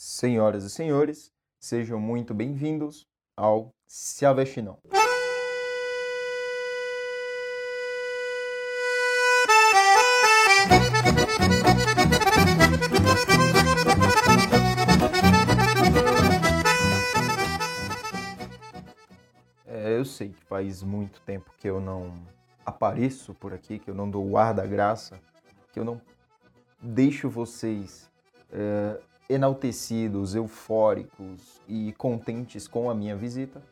Senhoras e senhores, sejam muito bem-vindos ao Se. É, eu sei que faz muito tempo que eu não apareço por aqui, que eu não dou o ar da graça, que eu não deixo vocês é, enaltecidos, eufóricos e contentes com a minha visita,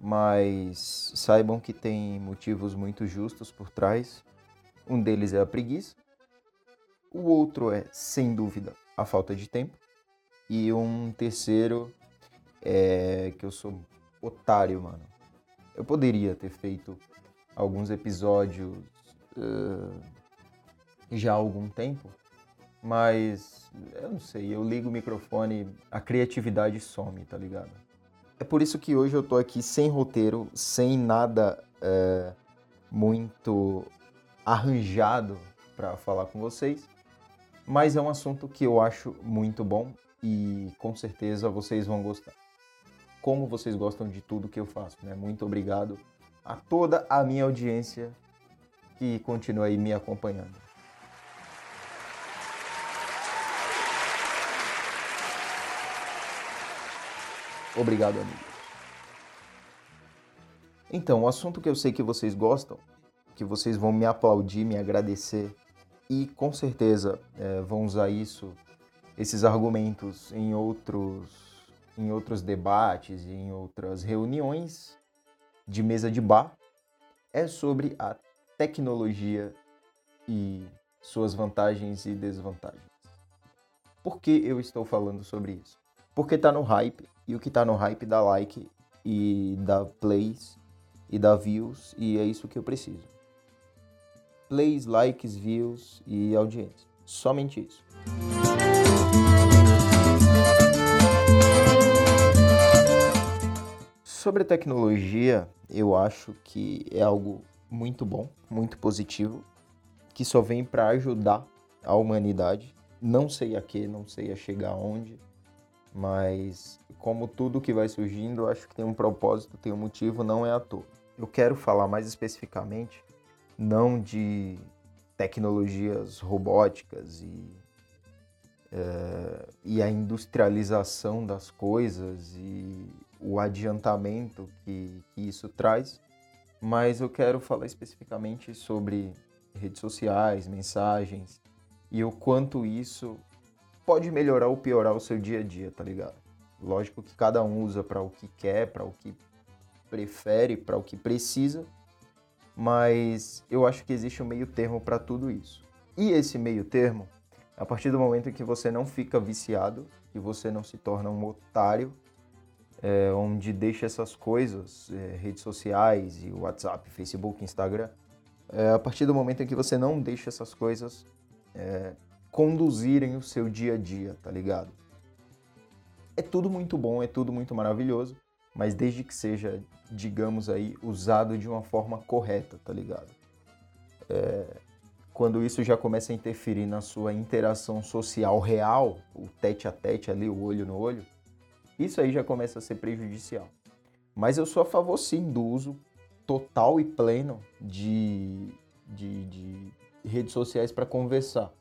mas saibam que tem motivos muito justos por trás. Um deles é a preguiça, o outro é, sem dúvida, a falta de tempo, e um terceiro é que eu sou otário, mano. Eu poderia ter feito alguns episódios uh, já há algum tempo, mas eu não sei, eu ligo o microfone, a criatividade some, tá ligado? É por isso que hoje eu tô aqui sem roteiro, sem nada é, muito arranjado para falar com vocês, mas é um assunto que eu acho muito bom e com certeza vocês vão gostar. Como vocês gostam de tudo que eu faço, né? Muito obrigado a toda a minha audiência que continua aí me acompanhando. Obrigado, amigos. Então, o assunto que eu sei que vocês gostam, que vocês vão me aplaudir, me agradecer e com certeza é, vão usar isso, esses argumentos em outros, em outros debates, em outras reuniões de mesa de bar, é sobre a tecnologia e suas vantagens e desvantagens. Por que eu estou falando sobre isso? Porque tá no hype e o que tá no hype dá like e dá plays e dá views e é isso que eu preciso. Plays, likes, views e audiência. Somente isso. Sobre a tecnologia, eu acho que é algo muito bom, muito positivo, que só vem para ajudar a humanidade. Não sei a que, não sei a chegar aonde, mas como tudo que vai surgindo, eu acho que tem um propósito, tem um motivo, não é à toa. Eu quero falar mais especificamente não de tecnologias robóticas e, é, e a industrialização das coisas e o adiantamento que, que isso traz, mas eu quero falar especificamente sobre redes sociais, mensagens e o quanto isso pode melhorar ou piorar o seu dia a dia, tá ligado? Lógico que cada um usa para o que quer, para o que prefere, para o que precisa, mas eu acho que existe um meio termo para tudo isso. E esse meio termo, a partir do momento em que você não fica viciado, que você não se torna um otário, é, onde deixa essas coisas, é, redes sociais e WhatsApp, Facebook, Instagram, é, a partir do momento em que você não deixa essas coisas é, conduzirem o seu dia a dia, tá ligado? É tudo muito bom, é tudo muito maravilhoso, mas desde que seja, digamos aí, usado de uma forma correta, tá ligado? É, quando isso já começa a interferir na sua interação social real, o tete a tete ali, o olho no olho, isso aí já começa a ser prejudicial. Mas eu sou a favor sim do uso total e pleno de, de, de redes sociais para conversar.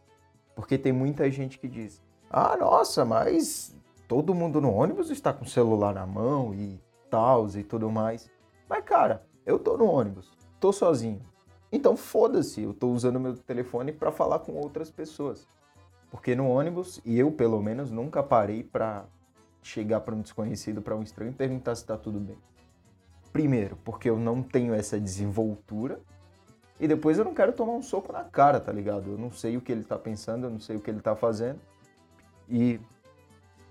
Porque tem muita gente que diz: ah, nossa, mas todo mundo no ônibus está com o celular na mão e tal e tudo mais. Mas, cara, eu tô no ônibus, tô sozinho. Então foda-se, eu tô usando meu telefone para falar com outras pessoas. Porque no ônibus, e eu pelo menos nunca parei para chegar para um desconhecido, para um estranho e perguntar se tá tudo bem. Primeiro, porque eu não tenho essa desenvoltura e depois eu não quero tomar um soco na cara, tá ligado? Eu não sei o que ele tá pensando, eu não sei o que ele tá fazendo. E,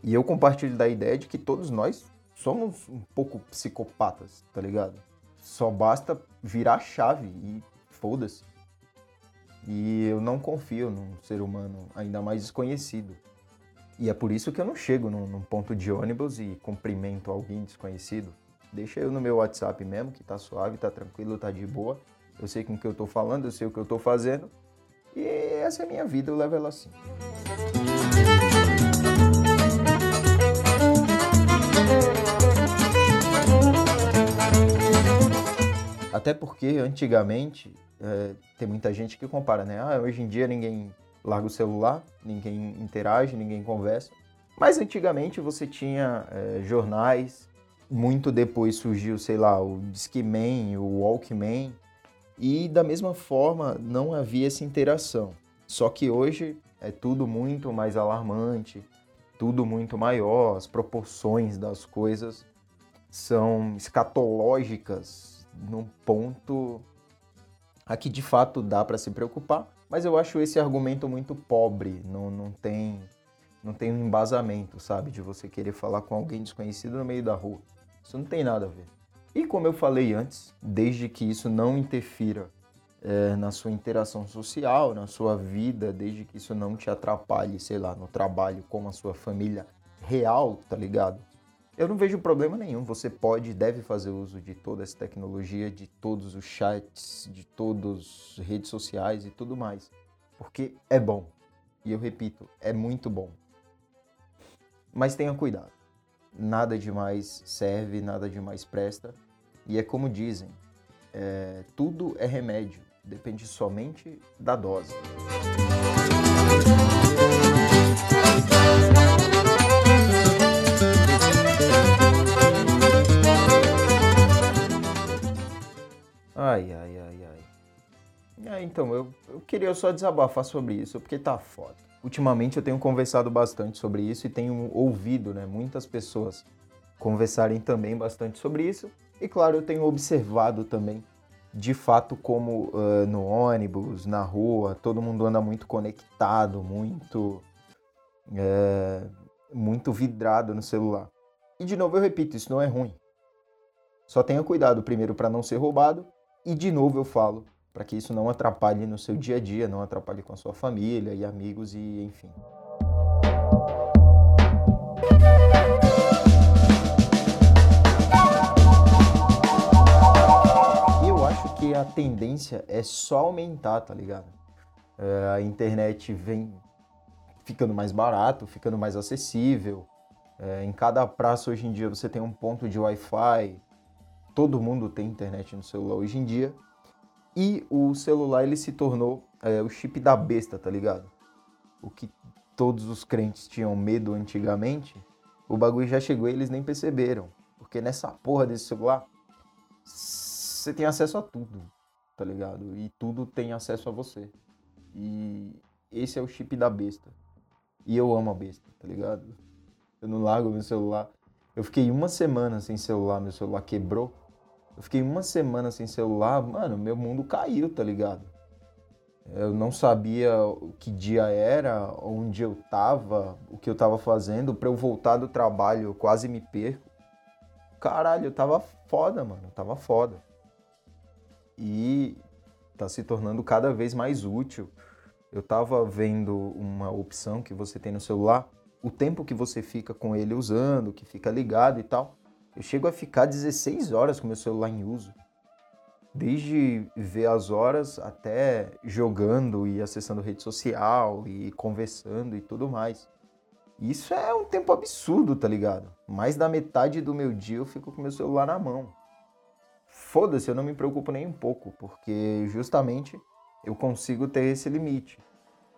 e eu compartilho da ideia de que todos nós somos um pouco psicopatas, tá ligado? Só basta virar a chave e foda-se. E eu não confio num ser humano ainda mais desconhecido. E é por isso que eu não chego num, num, ponto de ônibus e cumprimento alguém desconhecido. Deixa eu no meu WhatsApp mesmo, que tá suave, tá tranquilo, tá de boa eu sei com o que eu estou falando, eu sei o que eu estou fazendo. E essa é a minha vida, eu levo ela assim. Até porque antigamente é, tem muita gente que compara, né? Ah, hoje em dia ninguém larga o celular, ninguém interage, ninguém conversa. Mas antigamente você tinha é, jornais, muito depois surgiu, sei lá, o Discman, o Walkman, e da mesma forma não havia essa interação. Só que hoje é tudo muito mais alarmante, tudo muito maior, as proporções das coisas são escatológicas num ponto aqui de fato dá para se preocupar, mas eu acho esse argumento muito pobre, não, não tem não tem um embasamento, sabe, de você querer falar com alguém desconhecido no meio da rua. Isso não tem nada a ver. E como eu falei antes, desde que isso não interfira é, na sua interação social, na sua vida, desde que isso não te atrapalhe, sei lá, no trabalho com a sua família real, tá ligado? Eu não vejo problema nenhum. Você pode e deve fazer uso de toda essa tecnologia, de todos os chats, de todas as redes sociais e tudo mais. Porque é bom. E eu repito, é muito bom. Mas tenha cuidado. Nada demais serve, nada demais presta. E é como dizem, é, tudo é remédio, depende somente da dose. Ai, ai, ai, ai. É, então, eu, eu queria só desabafar sobre isso, porque tá foda. Ultimamente eu tenho conversado bastante sobre isso e tenho ouvido né, muitas pessoas conversarem também bastante sobre isso. E claro, eu tenho observado também, de fato, como uh, no ônibus, na rua, todo mundo anda muito conectado, muito, muito vidrado no celular. E de novo eu repito, isso não é ruim. Só tenha cuidado primeiro para não ser roubado e de novo eu falo, para que isso não atrapalhe no seu dia a dia, não atrapalhe com a sua família e amigos e enfim. Eu acho que a tendência é só aumentar, tá ligado? É, a internet vem ficando mais barato, ficando mais acessível. É, em cada praça hoje em dia você tem um ponto de Wi-Fi, todo mundo tem internet no celular hoje em dia. E o celular ele se tornou é, o chip da besta, tá ligado? O que todos os crentes tinham medo antigamente, o bagulho já chegou e eles nem perceberam. Porque nessa porra desse celular, você tem acesso a tudo, tá ligado? E tudo tem acesso a você. E esse é o chip da besta. E eu amo a besta, tá ligado? Eu não largo meu celular. Eu fiquei uma semana sem celular, meu celular quebrou. Eu fiquei uma semana sem celular, mano, meu mundo caiu, tá ligado? Eu não sabia que dia era, onde eu tava, o que eu tava fazendo. Pra eu voltar do trabalho, eu quase me perco. Caralho, eu tava foda, mano. Eu tava foda. E tá se tornando cada vez mais útil. Eu tava vendo uma opção que você tem no celular, o tempo que você fica com ele usando, que fica ligado e tal. Eu chego a ficar 16 horas com meu celular em uso. Desde ver as horas até jogando e acessando rede social e conversando e tudo mais. Isso é um tempo absurdo, tá ligado? Mais da metade do meu dia eu fico com meu celular na mão. Foda-se, eu não me preocupo nem um pouco, porque justamente eu consigo ter esse limite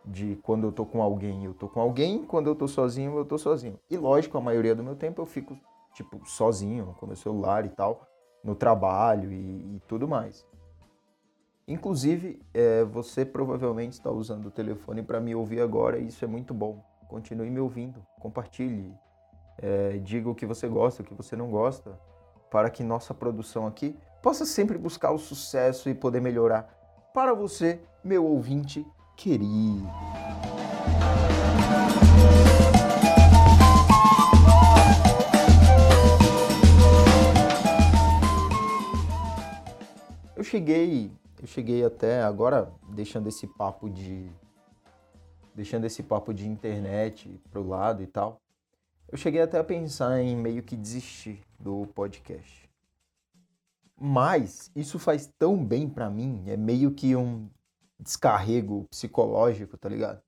de quando eu tô com alguém, eu tô com alguém, quando eu tô sozinho, eu tô sozinho. E lógico, a maioria do meu tempo eu fico tipo, sozinho, com meu celular e tal, no trabalho e, e tudo mais. Inclusive, é, você provavelmente está usando o telefone para me ouvir agora e isso é muito bom. Continue me ouvindo, compartilhe, é, diga o que você gosta, o que você não gosta, para que nossa produção aqui possa sempre buscar o sucesso e poder melhorar para você, meu ouvinte querido. Eu cheguei, eu cheguei até agora deixando esse papo de deixando esse papo de internet pro lado e tal. Eu cheguei até a pensar em meio que desistir do podcast. Mas isso faz tão bem para mim, é meio que um descarrego psicológico, tá ligado?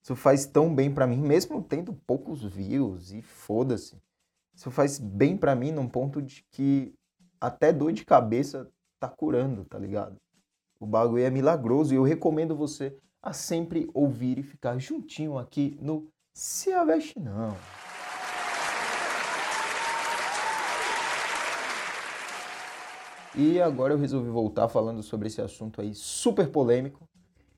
Isso faz tão bem para mim, mesmo tendo poucos views e foda-se. Isso faz bem para mim num ponto de que até dor de cabeça tá curando, tá ligado? O bagulho é milagroso e eu recomendo você a sempre ouvir e ficar juntinho aqui no Se Aveste Não. E agora eu resolvi voltar falando sobre esse assunto aí super polêmico.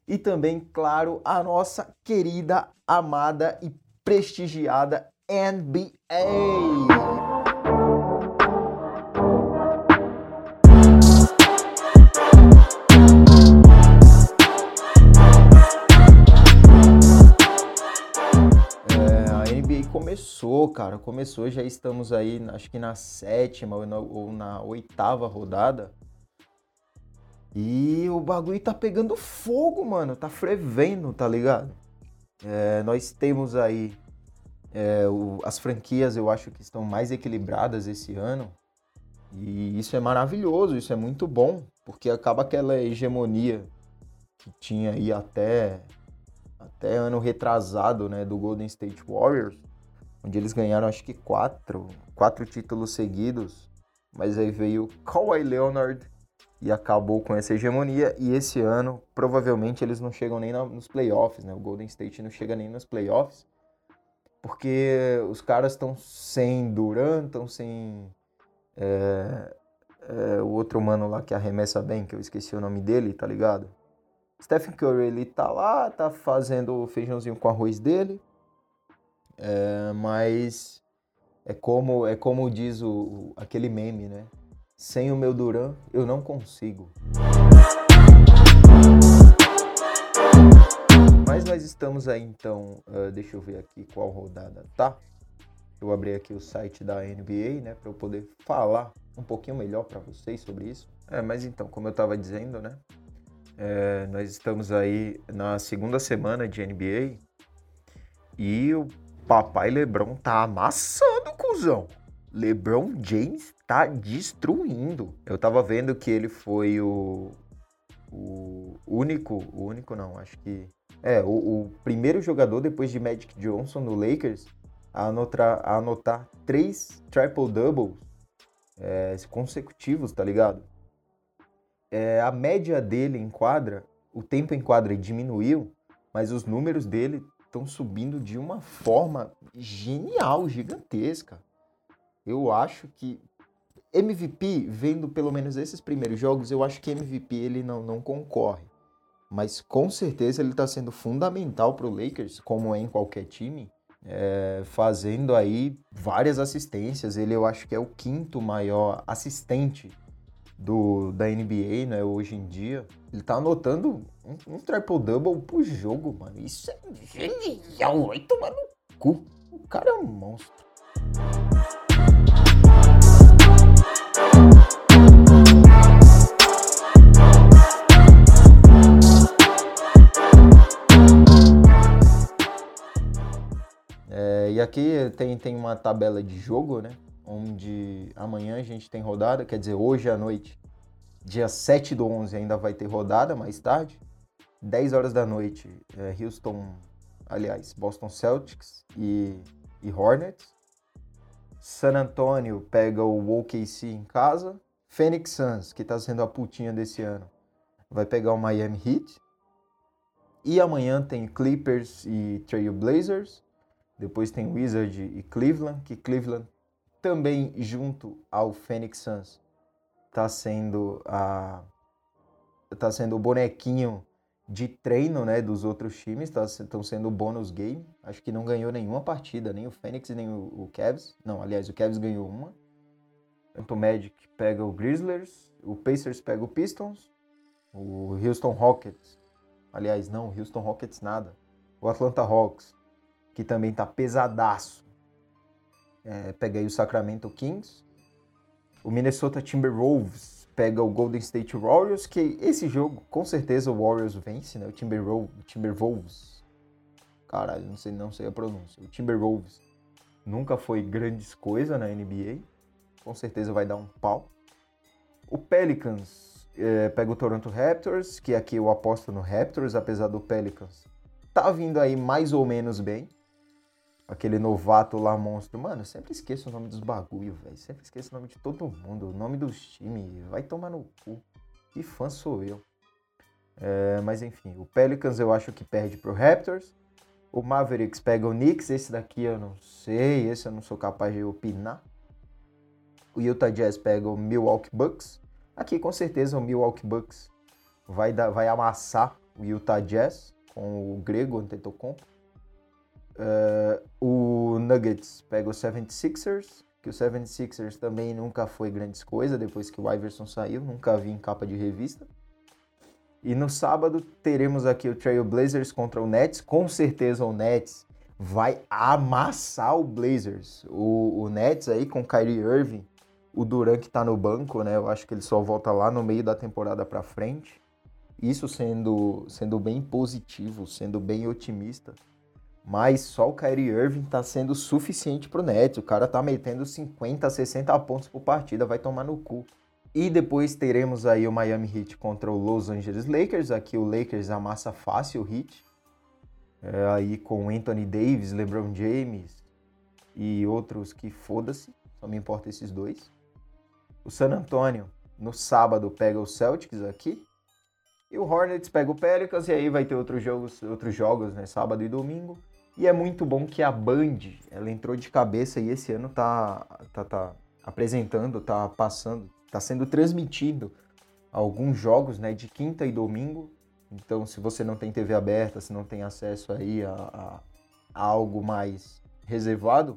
E também, claro, a nossa querida, amada e prestigiada NBA. Cara, começou, já estamos aí, acho que na sétima ou na, ou na oitava rodada. E o bagulho tá pegando fogo, mano, tá frevendo, tá ligado? É, nós temos aí é, o, as franquias, eu acho que estão mais equilibradas esse ano. E isso é maravilhoso, isso é muito bom, porque acaba aquela hegemonia que tinha aí até, até ano retrasado, né, do Golden State Warriors onde eles ganharam acho que quatro, quatro títulos seguidos, mas aí veio Kawhi Leonard e acabou com essa hegemonia. E esse ano, provavelmente, eles não chegam nem nos playoffs, né? O Golden State não chega nem nos playoffs, porque os caras estão sem Durant, estão sem é, é, o outro mano lá que arremessa bem, que eu esqueci o nome dele, tá ligado? Stephen Curry, ele tá lá, tá fazendo o feijãozinho com arroz dele. É, mas é como, é como diz o, aquele meme, né? Sem o meu Duran, eu não consigo. Mas nós estamos aí então, uh, deixa eu ver aqui qual rodada tá. Eu abri aqui o site da NBA, né, para eu poder falar um pouquinho melhor para vocês sobre isso. É, mas então, como eu estava dizendo, né, é, nós estamos aí na segunda semana de NBA e o Papai Lebron tá amassando, cuzão. LeBron James tá destruindo. Eu tava vendo que ele foi o, o único, o único não, acho que é o, o primeiro jogador depois de Magic Johnson no Lakers a anotar, a anotar três triple doubles é, consecutivos, tá ligado? É, a média dele em quadra, o tempo em quadra diminuiu, mas os números dele estão subindo de uma forma genial, gigantesca. Eu acho que MVP, vendo pelo menos esses primeiros jogos, eu acho que MVP ele não, não concorre. Mas com certeza ele está sendo fundamental para o Lakers, como é em qualquer time, é, fazendo aí várias assistências. Ele eu acho que é o quinto maior assistente do, da NBA, né, hoje em dia, ele tá anotando um, um triple-double por jogo, mano. Isso é genial, vai tomar no cu. O cara é um monstro. É, e aqui tem, tem uma tabela de jogo, né? Onde amanhã a gente tem rodada, quer dizer, hoje à noite, dia 7 do 11 ainda vai ter rodada mais tarde. 10 horas da noite, é, Houston, aliás, Boston Celtics e, e Hornets. San Antonio pega o OKC em casa. Phoenix Suns, que está sendo a putinha desse ano, vai pegar o Miami Heat. E amanhã tem Clippers e Trail Blazers. Depois tem Wizard e Cleveland, que Cleveland também junto ao Phoenix Suns está sendo a tá sendo o bonequinho de treino, né, dos outros times, estão tá, sendo o bônus game. Acho que não ganhou nenhuma partida, nem o Phoenix nem o, o Cavs. Não, aliás, o Cavs ganhou uma. O Magic pega o Grizzlies, o Pacers pega o Pistons, o Houston Rockets. Aliás, não, o Houston Rockets nada. O Atlanta Hawks, que também tá pesadaço é, pega aí o Sacramento Kings. O Minnesota Timberwolves pega o Golden State Warriors, que esse jogo, com certeza, o Warriors vence, né? O Timberwolves, Timberwolves caralho, não sei, não sei a pronúncia. O Timberwolves nunca foi grandes coisas na NBA. Com certeza vai dar um pau. O Pelicans é, pega o Toronto Raptors, que aqui eu aposto no Raptors, apesar do Pelicans tá vindo aí mais ou menos bem. Aquele novato lá monstro. Mano, eu sempre esqueço o nome dos bagulho, velho. Sempre esqueço o nome de todo mundo, o nome dos times. Vai tomar no cu. Que fã sou eu. É, mas enfim, o Pelicans eu acho que perde pro Raptors. O Mavericks pega o Knicks. Esse daqui eu não sei. Esse eu não sou capaz de opinar. O Utah Jazz pega o Milwaukee Bucks. Aqui com certeza o Milwaukee Bucks vai, dar, vai amassar o Utah Jazz com o grego Antetokounmpo. Uh, o Nuggets pega o 76ers, que o 76ers também nunca foi grandes coisas depois que o Iverson saiu, nunca vi em capa de revista. E no sábado teremos aqui o Trail Blazers contra o Nets, com certeza o Nets vai amassar o Blazers. O, o Nets aí com Kyrie Irving, o Durant que tá no banco, né? Eu acho que ele só volta lá no meio da temporada para frente. Isso sendo, sendo bem positivo, sendo bem otimista. Mas só o Kyrie Irving tá sendo suficiente pro Nets. O cara tá metendo 50, 60 pontos por partida, vai tomar no cu. E depois teremos aí o Miami Heat contra o Los Angeles Lakers. Aqui o Lakers amassa fácil o Heat. É, aí com Anthony Davis, LeBron James e outros que foda-se. Só me importa esses dois. O San Antonio no sábado pega o Celtics aqui. E o Hornets pega o Pelicans e aí vai ter outros jogos, outros jogos, né, sábado e domingo. E é muito bom que a Band, ela entrou de cabeça e esse ano tá, tá, tá apresentando, tá passando, tá sendo transmitido alguns jogos, né, de quinta e domingo. Então, se você não tem TV aberta, se não tem acesso aí a, a, a algo mais reservado,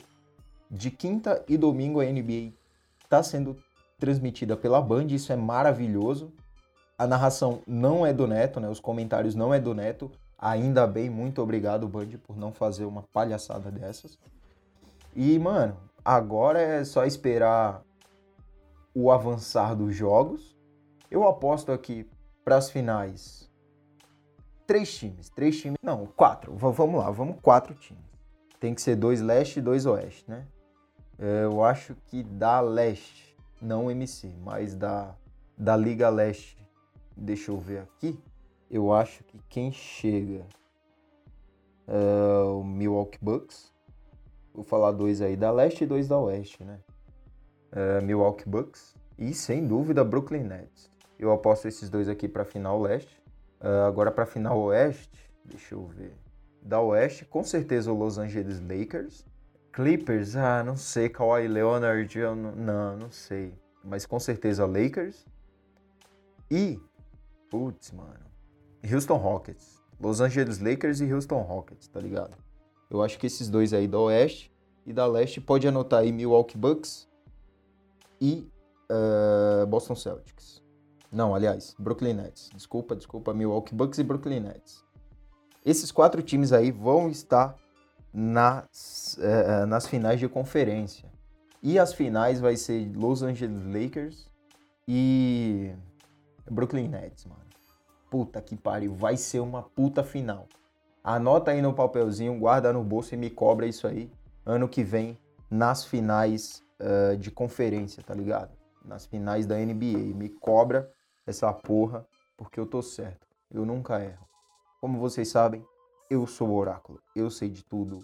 de quinta e domingo a NBA está sendo transmitida pela Band, isso é maravilhoso. A narração não é do Neto, né? Os comentários não é do Neto. Ainda bem, muito obrigado, Band, por não fazer uma palhaçada dessas. E, mano, agora é só esperar o avançar dos jogos. Eu aposto aqui para as finais três times, três times, não, quatro. V vamos lá, vamos quatro times. Tem que ser dois leste e dois oeste, né? É, eu acho que da leste, não MC, mas da, da Liga Leste Deixa eu ver aqui. Eu acho que quem chega é o Milwaukee Bucks. Vou falar dois aí da leste e dois da oeste, né? É, Milwaukee Bucks e sem dúvida Brooklyn Nets. Eu aposto esses dois aqui para final leste. É, agora para final oeste, deixa eu ver. Da oeste, com certeza o Los Angeles Lakers. Clippers, ah, não sei. Kawhi Leonard, eu não, não, não sei. Mas com certeza Lakers. E Putz, mano. Houston Rockets. Los Angeles Lakers e Houston Rockets, tá ligado? Eu acho que esses dois aí da Oeste e da Leste pode anotar aí Milwaukee Bucks e uh, Boston Celtics. Não, aliás, Brooklyn Nets. Desculpa, desculpa, Milwaukee Bucks e Brooklyn Nets. Esses quatro times aí vão estar nas, uh, nas finais de conferência. E as finais vai ser Los Angeles Lakers e Brooklyn Nets, mano. Puta que pariu, vai ser uma puta final. Anota aí no papelzinho, guarda no bolso e me cobra isso aí ano que vem nas finais uh, de conferência, tá ligado? Nas finais da NBA. Me cobra essa porra, porque eu tô certo. Eu nunca erro. Como vocês sabem, eu sou o oráculo. Eu sei de tudo.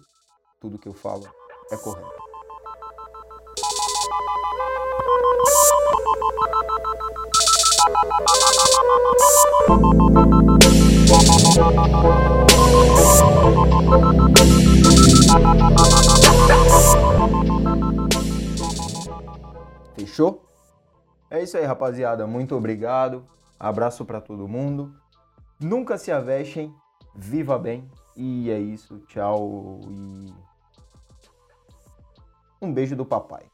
Tudo que eu falo é correto. Fechou? É isso aí, rapaziada. Muito obrigado. Abraço para todo mundo. Nunca se avexem. Viva bem. E é isso. Tchau. E um beijo do papai.